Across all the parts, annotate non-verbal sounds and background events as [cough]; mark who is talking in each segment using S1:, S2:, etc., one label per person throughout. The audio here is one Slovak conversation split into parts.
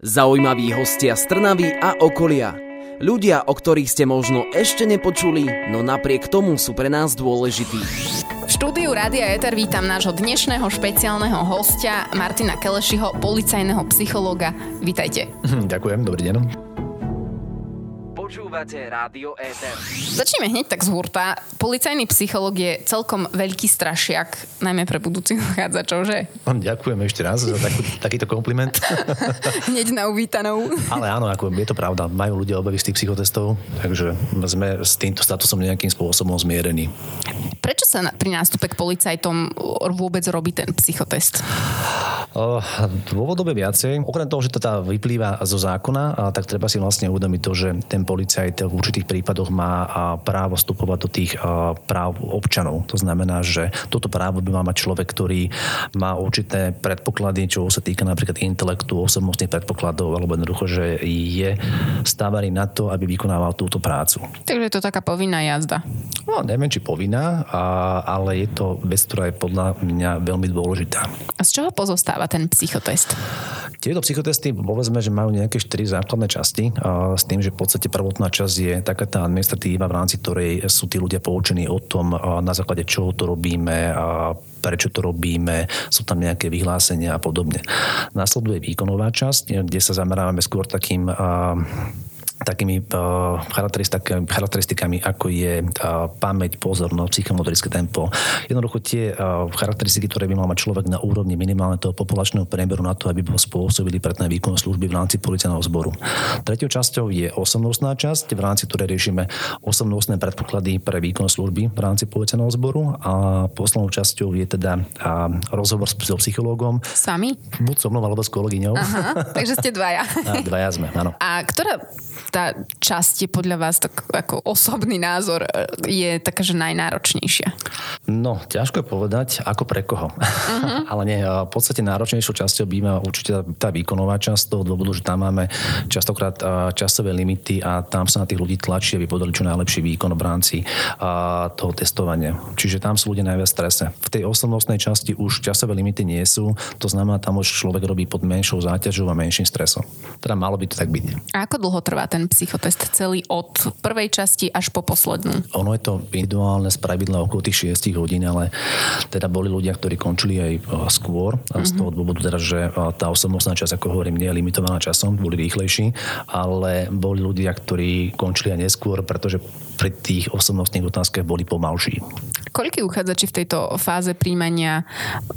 S1: Zaujímaví hostia z Trnavy a okolia. Ľudia, o ktorých ste možno ešte nepočuli, no napriek tomu sú pre nás dôležití.
S2: V štúdiu Rádia Eter vítam nášho dnešného špeciálneho hostia Martina Kelešiho, policajného psychológa. Vítajte.
S3: Ďakujem, dobrý deň.
S1: Počúvate Rádio Éter.
S2: Začneme hneď tak z hurta. Policajný psychológ je celkom veľký strašiak, najmä pre budúcich uchádzačov, že?
S3: Ďakujem ešte raz za takú, takýto kompliment. [laughs]
S2: hneď na uvítanou.
S3: Ale áno, ako je to pravda. Majú ľudia obavy z tých psychotestov, takže sme s týmto statusom nejakým spôsobom zmierení.
S2: Prečo sa pri nástupe k policajtom vôbec robí ten psychotest?
S3: Dôvodové viacej. Okrem toho, že to tá vyplýva zo zákona, tak treba si vlastne uvedomiť to, že ten policajt v určitých prípadoch má právo vstupovať do tých práv občanov. To znamená, že toto právo by mal mať človek, ktorý má určité predpoklady, čo sa týka napríklad intelektu, osobnostných predpokladov, alebo jednoducho, že je stávaný na to, aby vykonával túto prácu.
S2: Takže je to taká povinná jazda.
S3: No, neviem, či povinná, ale je to vec, ktorá je podľa mňa veľmi dôležitá.
S2: A z čoho pozostáva ten psychotest?
S3: Tieto psychotesty, povedzme, že majú nejaké štyri základné časti, s tým, že v podstate prvotná časť je taká tá administratíva, v rámci ktorej sú tí ľudia poučení o tom, na základe čoho to robíme, prečo to robíme, sú tam nejaké vyhlásenia a podobne. Nasleduje výkonová časť, kde sa zamerávame skôr takým takými uh, charakteristikami, charakteristikami, ako je uh, pamäť, pozornosť, psychomotorické tempo. Jednoducho tie uh, charakteristiky, ktoré by mal mať človek na úrovni minimálne toho populačného priemeru na to, aby bol spôsobili pre ten výkon služby v rámci policajného zboru. Tretiou časťou je osobnostná časť, v rámci ktorej riešime osobnostné predpoklady pre výkon služby v rámci policajného zboru a poslednou časťou je teda uh, rozhovor s psychológom.
S2: Sami?
S3: Buď so mnou alebo s kolegyňou.
S2: Aha, takže ste dvaja. [laughs]
S3: A dvaja sme, áno.
S2: A ktorá tá časť je podľa vás tak ako osobný názor e, je taká, že najnáročnejšia?
S3: No, ťažko je povedať, ako pre koho. Uh-huh. [laughs] Ale nie, v podstate náročnejšou časťou býva určite tá výkonová časť toho dôvodu, že tam máme častokrát časové limity a tam sa na tých ľudí tlačí, aby podali čo najlepší výkon v rámci toho testovania. Čiže tam sú ľudia najviac strese. V tej osobnostnej časti už časové limity nie sú, to znamená, tam už človek robí pod menšou záťažou a menším stresom. Teda malo by to tak byť.
S2: A ako dlho trvá ten ten psychotest celý od prvej časti až po poslednú?
S3: Ono je to individuálne z pravidla okolo tých 6 hodín, ale teda boli ľudia, ktorí končili aj e, skôr a z mhm. toho dôvodu teda, že e, tá osobnostná časť, ako hovorím, nie je limitovaná časom, boli rýchlejší, ale boli ľudia, ktorí končili aj neskôr, pretože pri tých osobnostných otázkach boli pomalší.
S2: Koľký uchádzači v tejto fáze príjmania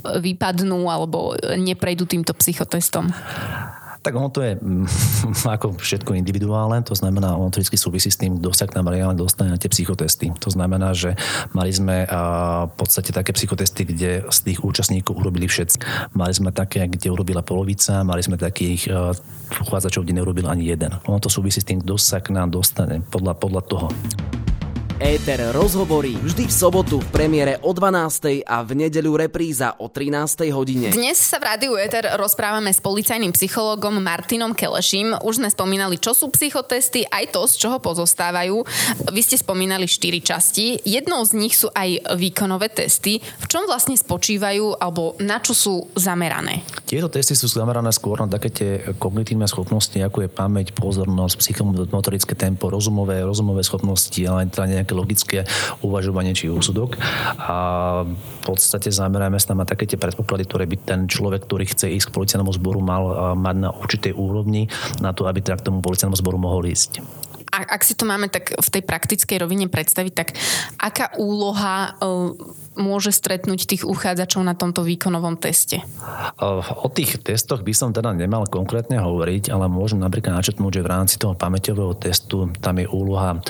S2: vypadnú alebo neprejdú týmto psychotestom?
S3: Tak ono to je mm, [laughs] ako všetko individuálne, to znamená, ono to vždy súvisí s tým, kto sa k nám reálne dostane na tie psychotesty. To znamená, že mali sme v podstate také psychotesty, kde z tých účastníkov urobili všetci. Mali sme také, kde urobila polovica, mali sme takých uchádzačov, kde neurobil ani jeden. Ono to súvisí s tým, kto sa k nám dostane podľa, podľa toho.
S1: Éter rozhovorí vždy v sobotu v premiére o 12. a v nedeľu repríza o 13. hodine.
S2: Dnes sa v Rádiu Éter rozprávame s policajným psychológom Martinom Kelešim. Už sme spomínali, čo sú psychotesty, aj to, z čoho pozostávajú. Vy ste spomínali štyri časti. Jednou z nich sú aj výkonové testy. V čom vlastne spočívajú alebo na čo sú zamerané?
S3: Tieto testy sú zamerané skôr na také tie kognitívne schopnosti, ako je pamäť, pozornosť, psychomotorické tempo, rozumové, rozumové schopnosti, ale aj nejaké logické uvažovanie či úsudok. A v podstate zameráme sa na také tie predpoklady, ktoré by ten človek, ktorý chce ísť k policajnému zboru, mal mať na určitej úrovni na to, aby teda k tomu policajnému zboru mohol ísť.
S2: Ak si to máme tak v tej praktickej rovine predstaviť, tak aká úloha môže stretnúť tých uchádzačov na tomto výkonovom teste?
S3: O tých testoch by som teda nemal konkrétne hovoriť, ale môžem napríklad načetnúť, že v rámci toho pamäťového testu tam je úloha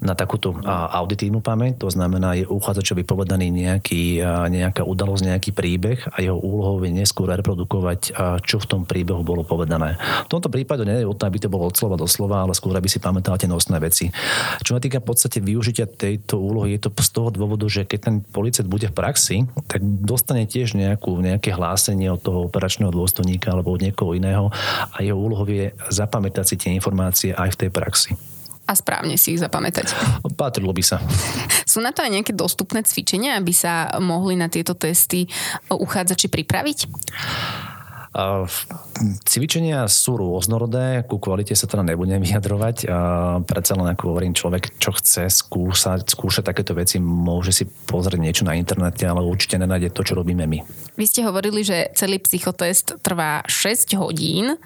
S3: na takúto auditívnu pamäť, to znamená, je uchádzačovi povedaný nejaký, nejaká udalosť, nejaký príbeh a jeho úlohou je neskôr reprodukovať, čo v tom príbehu bolo povedané. V tomto prípade nie je o to, aby to bolo od slova do slova, ale skôr aby si pamätal tie nosné veci. Čo sa týka v podstate využitia tejto úlohy, je to z toho dôvodu, že keď ten policajt bude v praxi, tak dostane tiež nejakú, nejaké hlásenie od toho operačného dôstojníka alebo od niekoho iného a jeho úlohou je zapamätať si tie informácie aj v tej praxi
S2: a správne si ich zapamätať.
S3: Patrilo by sa.
S2: Sú na to aj nejaké dostupné cvičenia, aby sa mohli na tieto testy uchádzači pripraviť?
S3: Cvičenia sú rôznorodé, ku kvalite sa teda nebudem [laughs] vyjadrovať. Predsa len ako hovorím, človek, čo chce skúšať, skúšať takéto veci, môže si pozrieť niečo na internete, ale určite nenájde to, čo robíme my.
S2: Vy ste hovorili, že celý psychotest trvá 6 hodín.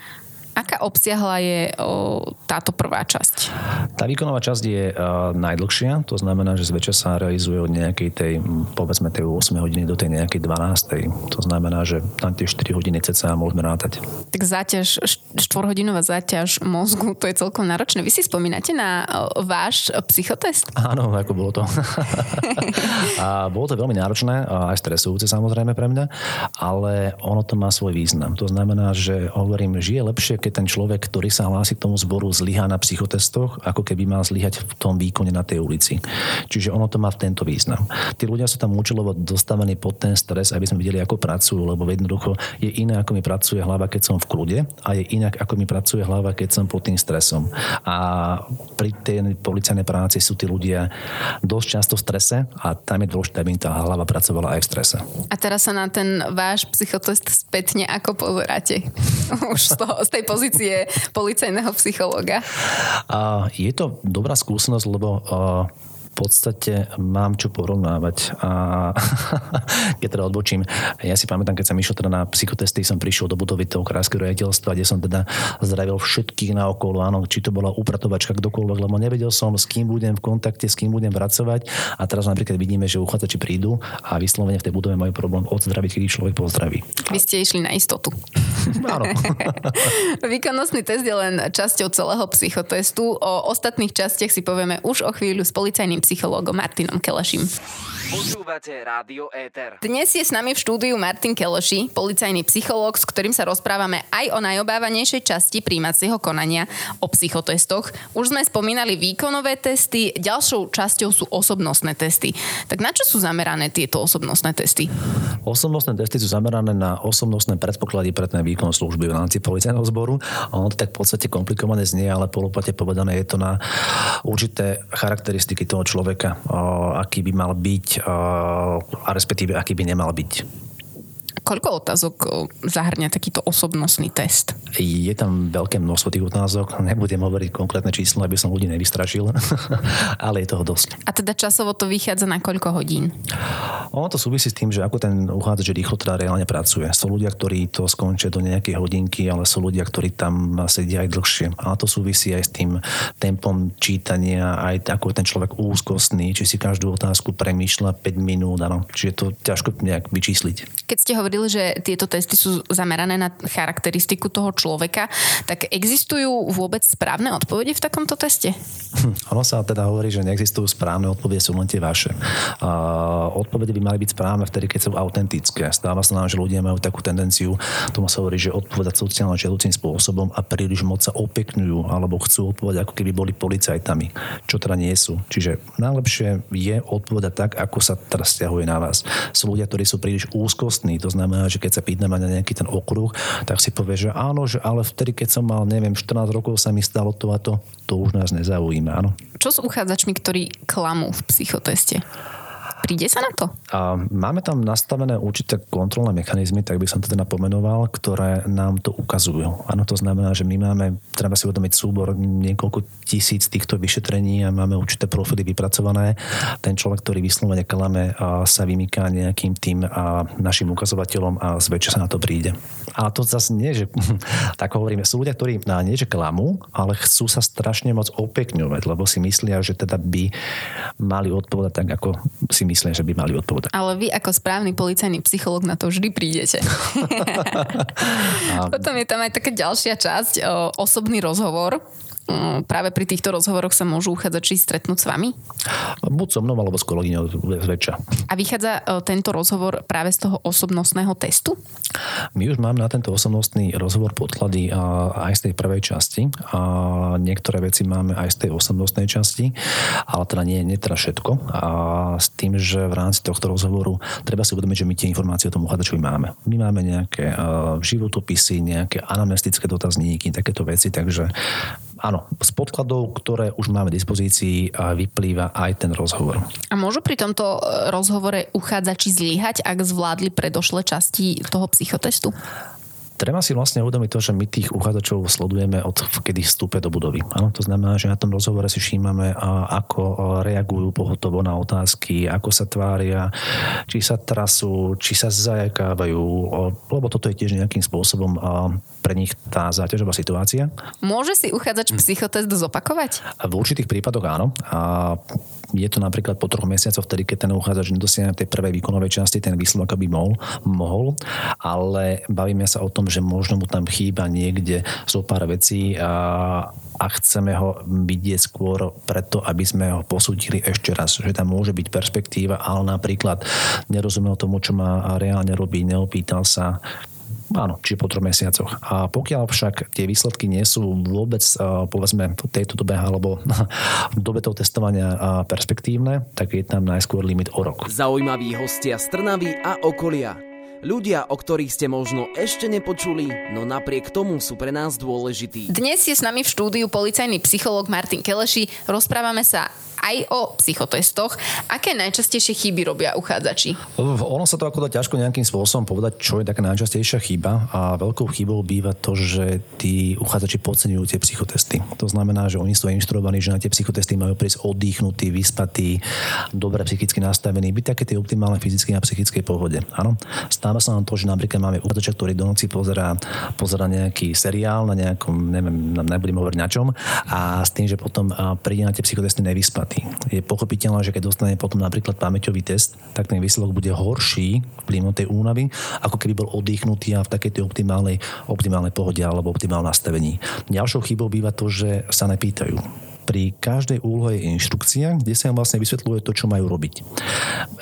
S2: Aká obsiahla je o, táto prvá časť?
S3: Tá výkonová časť je uh, najdlhšia, to znamená, že zväčša sa realizuje od nejakej tej, povedzme tej 8 hodiny do tej nejakej 12. To znamená, že tam tie 4 hodiny ceca môžeme rátať.
S2: Tak záťaž, 4-hodinová záťaž mozgu, to je celkom náročné. Vy si spomínate na uh, váš psychotest?
S3: Áno, ako bolo to. [laughs] a bolo to veľmi náročné, aj stresujúce samozrejme pre mňa, ale ono to má svoj význam. To znamená, že hovorím, že je lepšie, keď ten človek, ktorý sa hlási k tomu zboru, zlyhá na psychotestoch, ako keby mal zlyhať v tom výkone na tej ulici. Čiže ono to má tento význam. Tí ľudia sú tam účelovo dostavení pod ten stres, aby sme videli, ako pracujú, lebo jednoducho je iné, ako mi pracuje hlava, keď som v kľude a je inak, ako mi pracuje hlava, keď som pod tým stresom. A pri tej policajnej práci sú tí ľudia dosť často v strese a tam je dôležité, aby tá hlava pracovala aj v strese.
S2: A teraz sa na ten váš psychotest spätne ako pozeráte? [laughs] Už z, toho, z tej pozície policajného psychológa?
S3: A je to dobrá skúsenosť, lebo podstate mám čo porovnávať. A [laughs] keď teda odbočím, ja si pamätám, keď som išiel teda na psychotesty, som prišiel do budovy toho krajského riaditeľstva, kde som teda zdravil všetkých na okolo, áno, či to bola upratovačka, kdokoľvek, lebo nevedel som, s kým budem v kontakte, s kým budem pracovať. A teraz napríklad vidíme, že uchádzači prídu a vyslovene v tej budove majú problém odzdraviť, keď človek pozdraví.
S2: Vy ste išli na istotu. [laughs]
S3: Áno. [laughs]
S2: Výkonnostný test je len časťou celého psychotestu. O ostatných častiach si povieme už o chvíľu s policajným psychológom Martinom Kelešim. Počúvate Rádio Éter. Dnes je s nami v štúdiu Martin Keloši, policajný psychológ, s ktorým sa rozprávame aj o najobávanejšej časti príjmacieho konania, o psychotestoch. Už sme spomínali výkonové testy, ďalšou časťou sú osobnostné testy. Tak na čo sú zamerané tieto osobnostné testy?
S3: Osobnostné testy sú zamerané na osobnostné predpoklady pre ten výkon služby v rámci policajného zboru. Ono to tak v podstate komplikované znie, ale polopate povedané je to na určité charakteristiky toho človeka, aký by mal byť, a respektíve aký by nemal byť.
S2: Koľko otázok zahrňa takýto osobnostný test?
S3: Je tam veľké množstvo tých otázok. Nebudem hovoriť konkrétne číslo, aby som ľudí nevystrašil, [laughs] ale je toho dosť.
S2: A teda časovo to vychádza na koľko hodín?
S3: Ono to súvisí s tým, že ako ten uchádzač rýchlo teda reálne pracuje. Sú ľudia, ktorí to skončia do nejakej hodinky, ale sú ľudia, ktorí tam sedia aj dlhšie. A to súvisí aj s tým tempom čítania, aj ako ten človek úzkostný, či si každú otázku premýšľa 5 minút. Ano. Čiže to ťažko nejak vyčísliť.
S2: Keď ste hovorili hovoril, že tieto testy sú zamerané na charakteristiku toho človeka, tak existujú vôbec správne odpovede v takomto teste?
S3: Hm, ono sa teda hovorí, že neexistujú správne odpovede, sú len tie vaše. A odpovede by mali byť správne vtedy, keď sú autentické. Stáva sa nám, že ľudia majú takú tendenciu, tomu sa hovorí, že odpovedať sociálne žiaducím spôsobom a príliš moc sa opekňujú alebo chcú odpovedať, ako keby boli policajtami, čo teda nie sú. Čiže najlepšie je odpovedať tak, ako sa teraz stiahuje na vás. Sú ľudia, ktorí sú príliš úzkostní, to znamená, že keď sa pýtame na nejaký ten okruh, tak si povie, že áno, že ale vtedy, keď som mal, neviem, 14 rokov sa mi stalo to a to, to už nás nezaujíma, áno.
S2: Čo s uchádzačmi, ktorí klamú v psychoteste? Príde sa na to?
S3: A máme tam nastavené určité kontrolné mechanizmy, tak by som to teda pomenoval, ktoré nám to ukazujú. Áno, to znamená, že my máme, treba si uvedomiť súbor niekoľko tisíc týchto vyšetrení a máme určité profily vypracované. Ten človek, ktorý vyslovene klame, sa vymýka nejakým tým našim ukazovateľom a zväčša sa na to príde. A to zase nie, že [laughs] tak hovoríme, sú ľudia, ktorí na nie, že klamú, ale chcú sa strašne moc opekňovať, lebo si myslia, že teda by mali odpovedať tak, ako si myslia myslím, že by mali odpovedať.
S2: Ale vy ako správny policajný psychológ na to vždy prídete. [laughs] [laughs] Potom je tam aj taká ďalšia časť, osobný rozhovor práve pri týchto rozhovoroch sa môžu uchádzači stretnúť s vami?
S3: Buď so mnou, alebo s kolegyňou zväčša.
S2: A vychádza e, tento rozhovor práve z toho osobnostného testu?
S3: My už máme na tento osobnostný rozhovor podklady aj z tej prvej časti. A niektoré veci máme aj z tej osobnostnej časti, ale teda nie, nie teda všetko. A s tým, že v rámci tohto rozhovoru treba si uvedomiť, že my tie informácie o tom uchádzačovi máme. My máme nejaké uh, životopisy, nejaké anamnestické dotazníky, takéto veci, takže áno, z podkladov, ktoré už máme v dispozícii, vyplýva aj ten rozhovor.
S2: A môžu pri tomto e, rozhovore uchádzači zlyhať, ak zvládli predošlé časti toho psychotestu?
S3: Treba si vlastne uvedomiť to, že my tých uchádzačov sledujeme od kedy vstúpe do budovy. Ano, to znamená, že na tom rozhovore si všímame, ako reagujú pohotovo na otázky, ako sa tvária, či sa trasú, či sa zajakávajú, lebo toto je tiež nejakým spôsobom pre nich tá záťažová situácia.
S2: Môže si uchádzač psychotest zopakovať?
S3: V určitých prípadoch áno. A je to napríklad po troch mesiacoch, vtedy, keď ten uchádzač nedosiahne tej prvej výkonovej časti, ten výsledok by mohol, mohol, ale bavíme sa o tom, že možno mu tam chýba niekde zo pár vecí a, a chceme ho vidieť skôr preto, aby sme ho posúdili ešte raz, že tam môže byť perspektíva, ale napríklad nerozumel tomu, čo má reálne robí, neopýtal sa, Áno, čiže po troch mesiacoch. A pokiaľ však tie výsledky nie sú vôbec, povedzme, v tejto dobe alebo [laughs] v dobe toho testovania perspektívne, tak je tam najskôr limit o rok.
S1: Zaujímaví hostia z Trnavy a okolia. Ľudia, o ktorých ste možno ešte nepočuli, no napriek tomu sú pre nás dôležití.
S2: Dnes je s nami v štúdiu policajný psychológ Martin Keleši. Rozprávame sa aj o psychotestoch. Aké najčastejšie chyby robia uchádzači?
S3: Ono sa to ako dá ťažko nejakým spôsobom povedať, čo je taká najčastejšia chyba a veľkou chybou býva to, že tí uchádzači podceňujú tie psychotesty. To znamená, že oni sú inštruovaní, že na tie psychotesty majú prísť oddychnutí, vyspatí, dobre psychicky nastavení, byť také tie optimálne fyzickej a psychickej pohode. Áno. Stáva sa nám to, že napríklad máme uchádzača, ktorý do noci pozerá, pozerá nejaký seriál na nejakom, neviem, nebudem hovoriť na čom, a s tým, že potom príde na tie psychotesty nevyspatý výsledky. Je pochopiteľné, že keď dostane potom napríklad pamäťový test, tak ten výsledok bude horší vplyvom tej únavy, ako keby bol oddychnutý a v takej tej optimálnej, optimálnej pohode alebo optimálnom nastavení. Ďalšou chybou býva to, že sa nepýtajú pri každej úlohe je inštrukcia, kde sa im vlastne vysvetľuje to, čo majú robiť.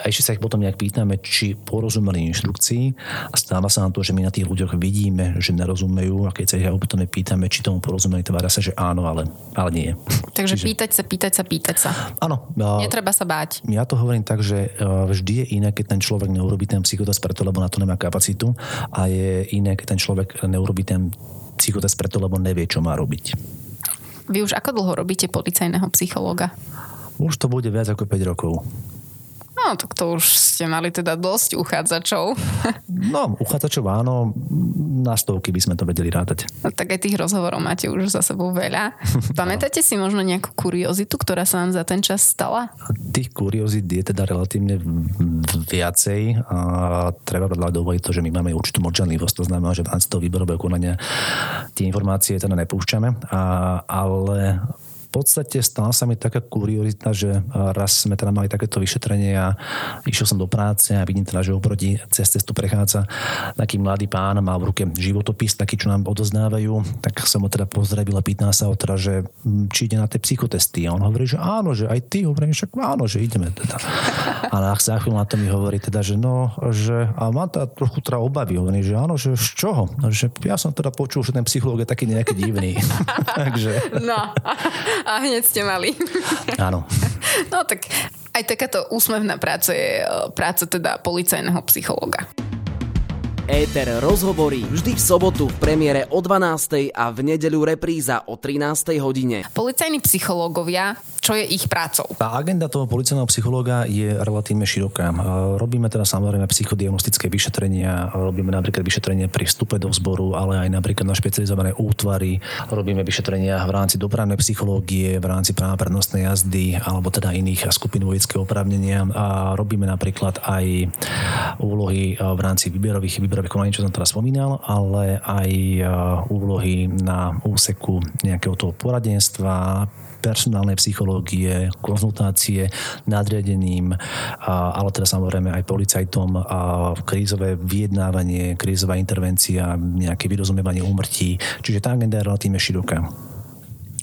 S3: A ešte sa ich potom nejak pýtame, či porozumeli inštrukcii a stáva sa nám to, že my na tých ľuďoch vidíme, že nerozumejú a keď sa ich opätovne pýtame, či tomu porozumeli, tvária sa, že áno, ale, ale nie.
S2: Takže Čiže... pýtať sa, pýtať sa, pýtať sa.
S3: Áno.
S2: Netreba sa báť.
S3: Ja to hovorím tak, že e, vždy je iné, keď ten človek neurobí ten psychotest preto, lebo na to nemá kapacitu a je iné, keď ten človek neurobí ten psychotest preto, lebo nevie, čo má robiť.
S2: Vy už ako dlho robíte policajného psychológa?
S3: Už to bude viac ako 5 rokov.
S2: No, tak to už ste mali teda dosť uchádzačov. [laughs]
S3: No, uchádzačov áno, na stovky by sme to vedeli rátať.
S2: No, tak aj tých rozhovorov máte už za sebou veľa. [laughs] Pamätáte si možno nejakú kuriozitu, ktorá sa vám za ten čas stala?
S3: Tých kuriozit je teda relatívne viacej a treba vedľa dovoliť to, že my máme určitú mlčanlivosť, to znamená, že v rámci toho výberového konania tie informácie teda nepúšťame, a, ale podstate stala sa mi taká kuriozita, že raz sme teda mali takéto vyšetrenie a išiel som do práce a vidím teda, že oproti cez cestu prechádza taký mladý pán, mal v ruke životopis, taký, čo nám odoznávajú, tak som ho teda pozdravil a pýtal sa ho teda, že hm, či ide na tie psychotesty. A on hovorí, že áno, že aj ty, hovorím, však áno, že ideme teda. A na chvíľu na to mi hovorí teda, že no, že a má teda trochu teda obavy, hovorí, že áno, že z čoho? Že ja som teda počul, že ten psychológ je taký nejaký divný. [laughs] Takže...
S2: No, a hneď ste mali.
S3: Áno.
S2: No tak aj takáto úsmevná práca je e, práca teda policajného psychologa.
S1: Éter rozhovorí vždy v sobotu v premiére o 12. a v nedeľu repríza o 13. hodine.
S2: Policajní psychológovia, čo je ich prácou?
S3: Tá agenda toho policajného psychológa je relatívne široká. Robíme teda samozrejme psychodiagnostické vyšetrenia, robíme napríklad vyšetrenia pri vstupe do zboru, ale aj napríklad na špecializované útvary, robíme vyšetrenia v rámci dopravnej psychológie, v rámci práva prednostnej jazdy alebo teda iných skupín vojenského oprávnenia a robíme napríklad aj úlohy v rámci výberových výberových konaní, čo som teraz spomínal, ale aj e, úlohy na úseku nejakého toho poradenstva, personálnej psychológie, konzultácie nadriadeným, ale teda samozrejme aj policajtom, krízové vyjednávanie, krízová intervencia, nejaké vyrozumievanie úmrtí. Čiže tá agenda je relatívne široká.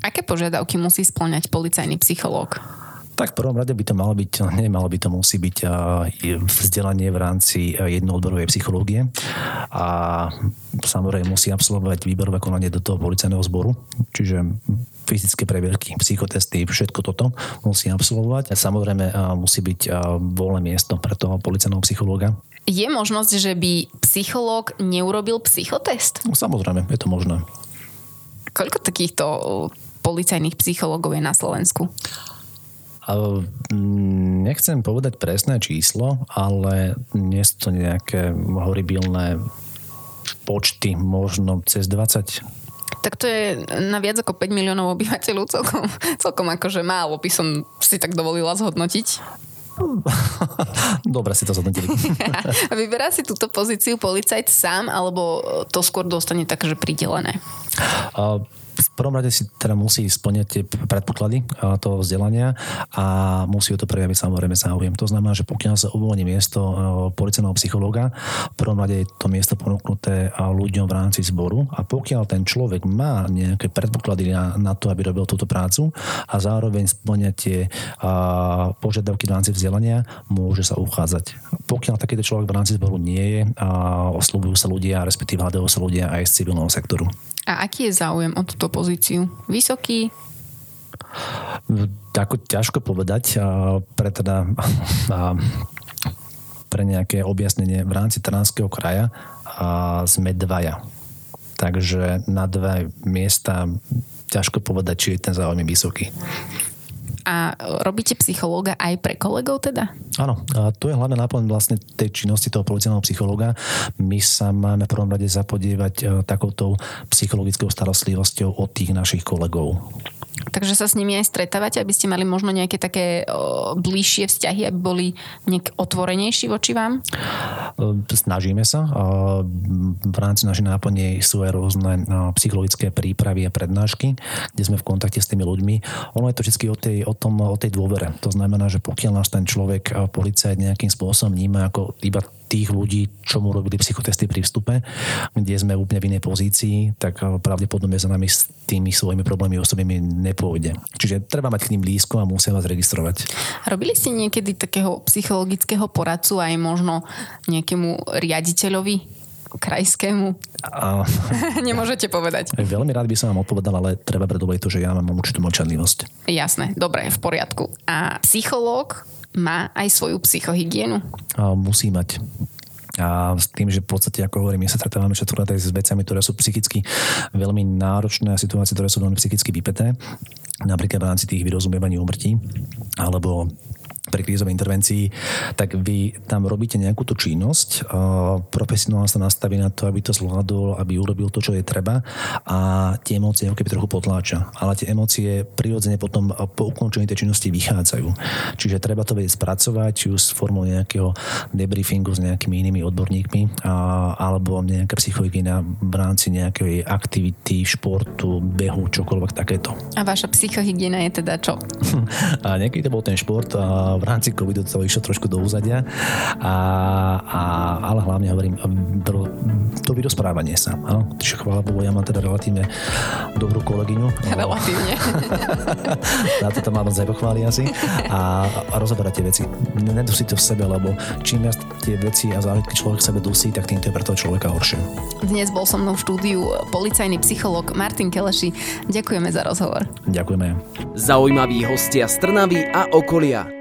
S2: Aké požiadavky musí splňať policajný psychológ?
S3: Tak v prvom rade by to malo byť, nemalo by to musí byť vzdelanie v rámci jednoodborovej psychológie a samozrejme musí absolvovať výberové konanie do toho policajného zboru, čiže fyzické previerky, psychotesty, všetko toto musí absolvovať. A samozrejme musí byť voľné miesto pre toho policajného psychológa.
S2: Je možnosť, že by psychológ neurobil psychotest?
S3: No, samozrejme, je to možné.
S2: Koľko takýchto policajných psychológov je na Slovensku?
S3: Nechcem povedať presné číslo, ale nie sú to nejaké horibilné počty možno cez 20
S2: tak to je na viac ako 5 miliónov obyvateľov celkom, celkom akože málo by som si tak dovolila zhodnotiť. [laughs]
S3: Dobre si to zhodnotili. [laughs]
S2: Vyberá si túto pozíciu policajt sám, alebo to skôr dostane takže pridelené?
S3: Uh, v prvom rade si teda musí splňať tie predpoklady toho vzdelania a musí o to prejaviť samozrejme záujem. To znamená, že pokiaľ sa uvoľní miesto policajného psychológa, v prvom rade je to miesto ponúknuté ľuďom v rámci zboru a pokiaľ ten človek má nejaké predpoklady na, na to, aby robil túto prácu a zároveň splňa tie a, požiadavky v rámci vzdelania, môže sa uchádzať. Pokiaľ takýto človek v rámci zboru nie je, a oslovujú sa ľudia, respektíve hľadajú sa ľudia aj z civilného sektoru.
S2: A aký je záujem o túto pozíciu? Vysoký?
S3: Tako ťažko povedať. Pre, teda, pre nejaké objasnenie v rámci Trnavského kraja sme dvaja. Takže na dva miesta ťažko povedať, či je ten záujem vysoký.
S2: A robíte psychológa aj pre kolegov teda?
S3: Áno, a to je hlavne náplň vlastne tej činnosti toho policajného psychológa. My sa máme v prvom rade zapodievať e, takouto psychologickou starostlivosťou od tých našich kolegov.
S2: Takže sa s nimi aj stretávate, aby ste mali možno nejaké také o, bližšie vzťahy, aby boli nejak otvorenejší voči vám?
S3: Snažíme sa. V rámci našej náplne sú aj rôzne psychologické prípravy a prednášky, kde sme v kontakte s tými ľuďmi. Ono je to vždy o tej, o, tom, o tej dôvere. To znamená, že pokiaľ nás ten človek, policajt nejakým spôsobom vníma ako iba tých ľudí, čo mu robili psychotesty pri vstupe, kde sme úplne v inej pozícii, tak pravdepodobne za nami s tými svojimi problémy osobnými nepôjde. Čiže treba mať k ním blízko a musia vás registrovať.
S2: Robili ste niekedy takého psychologického poradcu aj možno nejakému riaditeľovi krajskému? A... [laughs] Nemôžete povedať.
S3: Veľmi rád by som vám odpovedal, ale treba predovoliť to, že ja mám určitú mlčanlivosť.
S2: Jasné, dobre, v poriadku. A psychológ má aj svoju psychohygienu?
S3: A musí mať. A s tým, že v podstate, ako hovorím, my sa stretávame častokrát aj s vecami, ktoré sú psychicky veľmi náročné a situácie, ktoré sú veľmi psychicky vypeté, napríklad v rámci tých vyrozumievania umrtí, alebo pri krízovej intervencii, tak vy tam robíte nejakú tú činnosť, profesionálne sa nastaví na to, aby to zvládol, aby urobil to, čo je treba a tie emócie ako keby trochu potláča. Ale tie emócie prirodzene potom po ukončení tej činnosti vychádzajú. Čiže treba to vedieť spracovať, či už s formou nejakého debriefingu s nejakými inými odborníkmi a, alebo nejaká psychohygiena v rámci nejakej aktivity, športu, behu, čokoľvek takéto.
S2: A vaša psychohygiena je teda čo? [laughs]
S3: a niekedy to bol ten šport a v rámci covidu to išlo trošku do úzadia, a, a, ale hlavne hovorím, to, to vyrozprávanie sa. Áno? Čiže chvála Bohu, ja mám teda relatívne dobrú kolegyňu. [laughs]
S2: Relatívne. [laughs]
S3: Na to to mám moc pochváli asi. A, a rozoberať tie veci. Nedusí to v sebe, lebo čím viac tie veci a zážitky človek v sebe dusí, tak tým to je pre toho človeka horšie.
S2: Dnes bol so mnou v štúdiu policajný psycholog Martin Keleši. Ďakujeme za rozhovor.
S3: Ďakujeme.
S1: Zaujímaví hostia z Trnavy a okolia.